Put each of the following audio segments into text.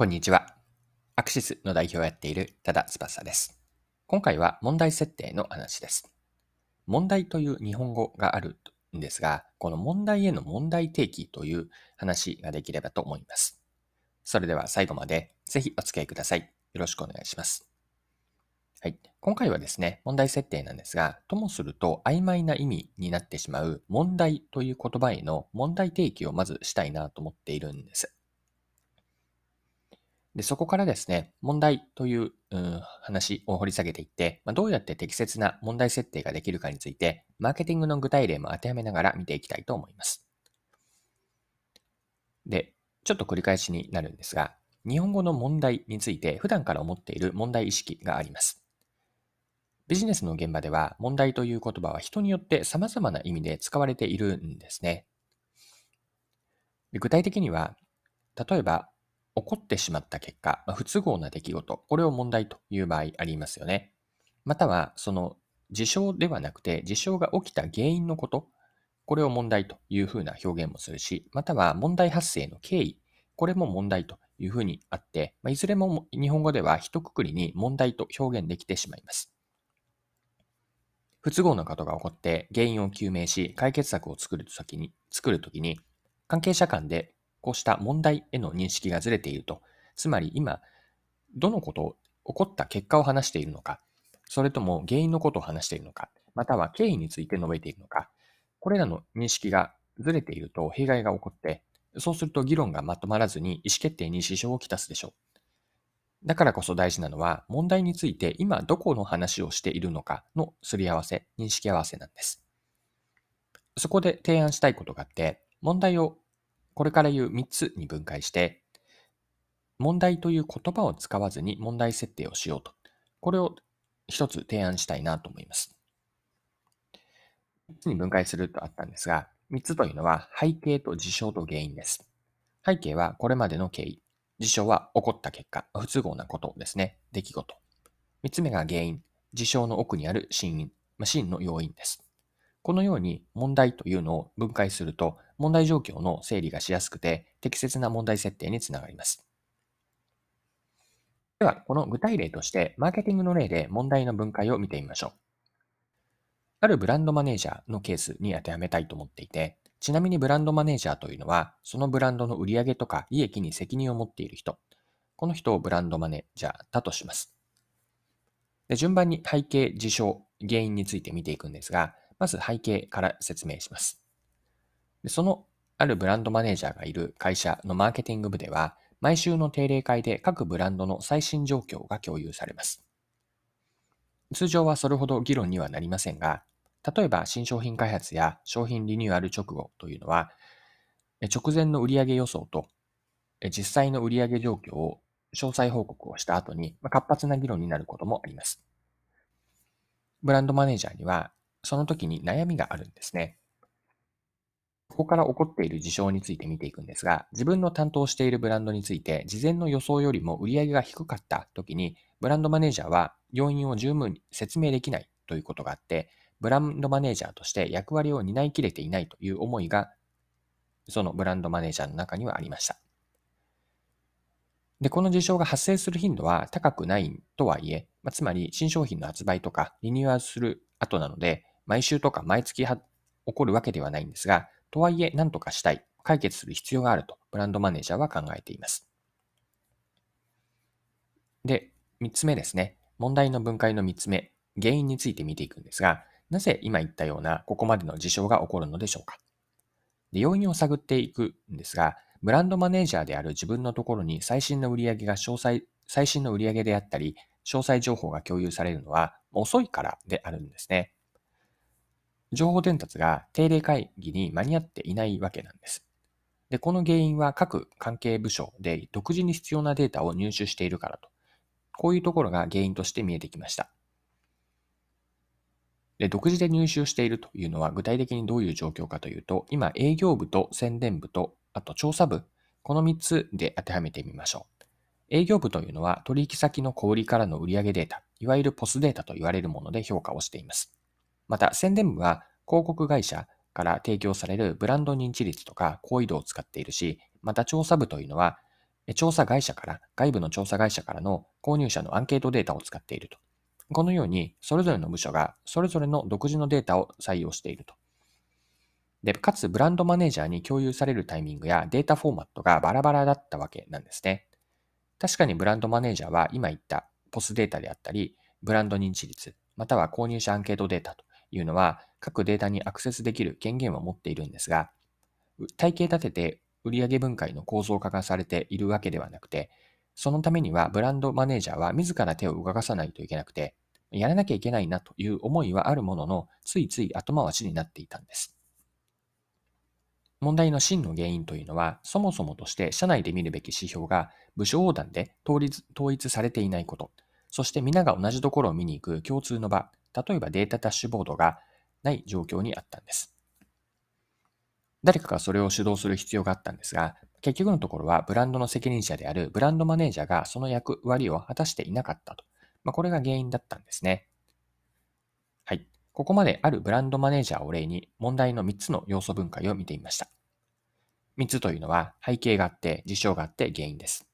こんにちは。アクシスの代表をやっている多田翼です。今回は問題設定の話です。問題という日本語があるんですが、この問題への問題提起という話ができればと思います。それでは最後までぜひお付き合いください。よろしくお願いします。はい。今回はですね、問題設定なんですが、ともすると曖昧な意味になってしまう問題という言葉への問題提起をまずしたいなと思っているんです。で、そこからですね、問題という、うん、話を掘り下げていって、まあ、どうやって適切な問題設定ができるかについて、マーケティングの具体例も当てはめながら見ていきたいと思います。で、ちょっと繰り返しになるんですが、日本語の問題について普段から思っている問題意識があります。ビジネスの現場では問題という言葉は人によって様々な意味で使われているんですね。具体的には、例えば起こってしまった結果、不都合な出来事、これを問題という場合ありますよね。または、その事象ではなくて、事象が起きた原因のこと、これを問題というふうな表現もするし、または問題発生の経緯、これも問題というふうにあって、まあ、いずれも日本語では一括りに問題と表現できてしまいます。不都合なことが起こって原因を究明し解決策を作るときに、作るときに関係者間でこうした問題への認識がずれていると、つまり今、どのことを起こった結果を話しているのか、それとも原因のことを話しているのか、または経緯について述べているのか、これらの認識がずれていると弊害が起こって、そうすると議論がまとまらずに意思決定に支障をきたすでしょう。だからこそ大事なのは、問題について今どこの話をしているのかのすり合わせ、認識合わせなんです。そこで提案したいことがあって、問題をこれから言う3つに分解して、問題という言葉を使わずに問題設定をしようと。これを一つ提案したいなと思います。3つに分解するとあったんですが、3つというのは背景と事象と原因です。背景はこれまでの経緯。事象は起こった結果、不都合なことですね。出来事。3つ目が原因。事象の奥にある真因。真の要因です。このように問題というのを分解すると、問題状況の整理がしやすくて、適切な問題設定につながります。では、この具体例として、マーケティングの例で問題の分解を見てみましょう。あるブランドマネージャーのケースに当てはめたいと思っていて、ちなみにブランドマネージャーというのは、そのブランドの売上とか利益に責任を持っている人。この人をブランドマネージャーだとします。で順番に背景、事象、原因について見ていくんですが、まず背景から説明します。でそのあるブランドマネージャーがいる会社のマーケティング部では、毎週の定例会で各ブランドの最新状況が共有されます。通常はそれほど議論にはなりませんが、例えば新商品開発や商品リニューアル直後というのは、直前の売上予想と実際の売上状況を詳細報告をした後に活発な議論になることもあります。ブランドマネージャーにはその時に悩みがあるんですね。ここから起こっている事象について見ていくんですが、自分の担当しているブランドについて、事前の予想よりも売り上げが低かった時に、ブランドマネージャーは要因を十分に説明できないということがあって、ブランドマネージャーとして役割を担いきれていないという思いが、そのブランドマネージャーの中にはありました。で、この事象が発生する頻度は高くないとはいえ、まあ、つまり新商品の発売とかリニューアルする後なので、毎週とか毎月は起こるわけではないんですが、とはいえ何とかしたい、解決する必要があるとブランドマネージャーは考えています。で、3つ目ですね。問題の分解の3つ目、原因について見ていくんですが、なぜ今言ったようなここまでの事象が起こるのでしょうか。で要因を探っていくんですが、ブランドマネージャーである自分のところに最新の売り上げが詳細、最新の売り上げであったり、詳細情報が共有されるのは遅いからであるんですね。情報伝達が定例会議に間に合っていないわけなんです。で、この原因は各関係部署で独自に必要なデータを入手しているからと。こういうところが原因として見えてきました。で、独自で入手しているというのは具体的にどういう状況かというと、今営業部と宣伝部と、あと調査部、この3つで当てはめてみましょう。営業部というのは取引先の小売からの売上データ、いわゆるポスデータと言われるもので評価をしています。また、宣伝部は広告会社から提供されるブランド認知率とか好意度を使っているし、また調査部というのは、調査会社から、外部の調査会社からの購入者のアンケートデータを使っていると。このように、それぞれの部署がそれぞれの独自のデータを採用していると。で、かつブランドマネージャーに共有されるタイミングやデータフォーマットがバラバラだったわけなんですね。確かにブランドマネージャーは今言ったポスデータであったり、ブランド認知率、または購入者アンケートデータというのは各データにアクセスできる権限を持っているんですが、体系立てて売上分解の構造化がされているわけではなくて、そのためにはブランドマネージャーは自ら手を動かさないといけなくて、やらなきゃいけないなという思いはあるものの、ついつい後回しになっていたんです。問題の真の原因というのは、そもそもとして社内で見るべき指標が部署横断で統一されていないこと、そして皆が同じところを見に行く共通の場、例えばデータダッシュボードがない状況にあったんです。誰かがそれを主導する必要があったんですが、結局のところはブランドの責任者であるブランドマネージャーがその役割を果たしていなかったと。まあ、これが原因だったんですね。はい。ここまであるブランドマネージャーを例に問題の3つの要素分解を見てみました。3つというのは背景があって、事象があって原因です。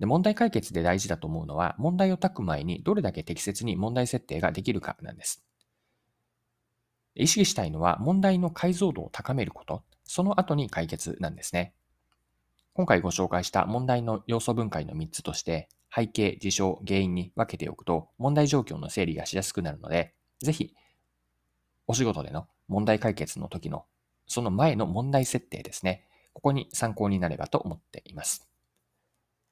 で問題解決で大事だと思うのは、問題を解く前にどれだけ適切に問題設定ができるかなんです。意識したいのは問題の解像度を高めること、その後に解決なんですね。今回ご紹介した問題の要素分解の3つとして、背景、事象、原因に分けておくと問題状況の整理がしやすくなるので、ぜひ、お仕事での問題解決の時の、その前の問題設定ですね。ここに参考になればと思っています。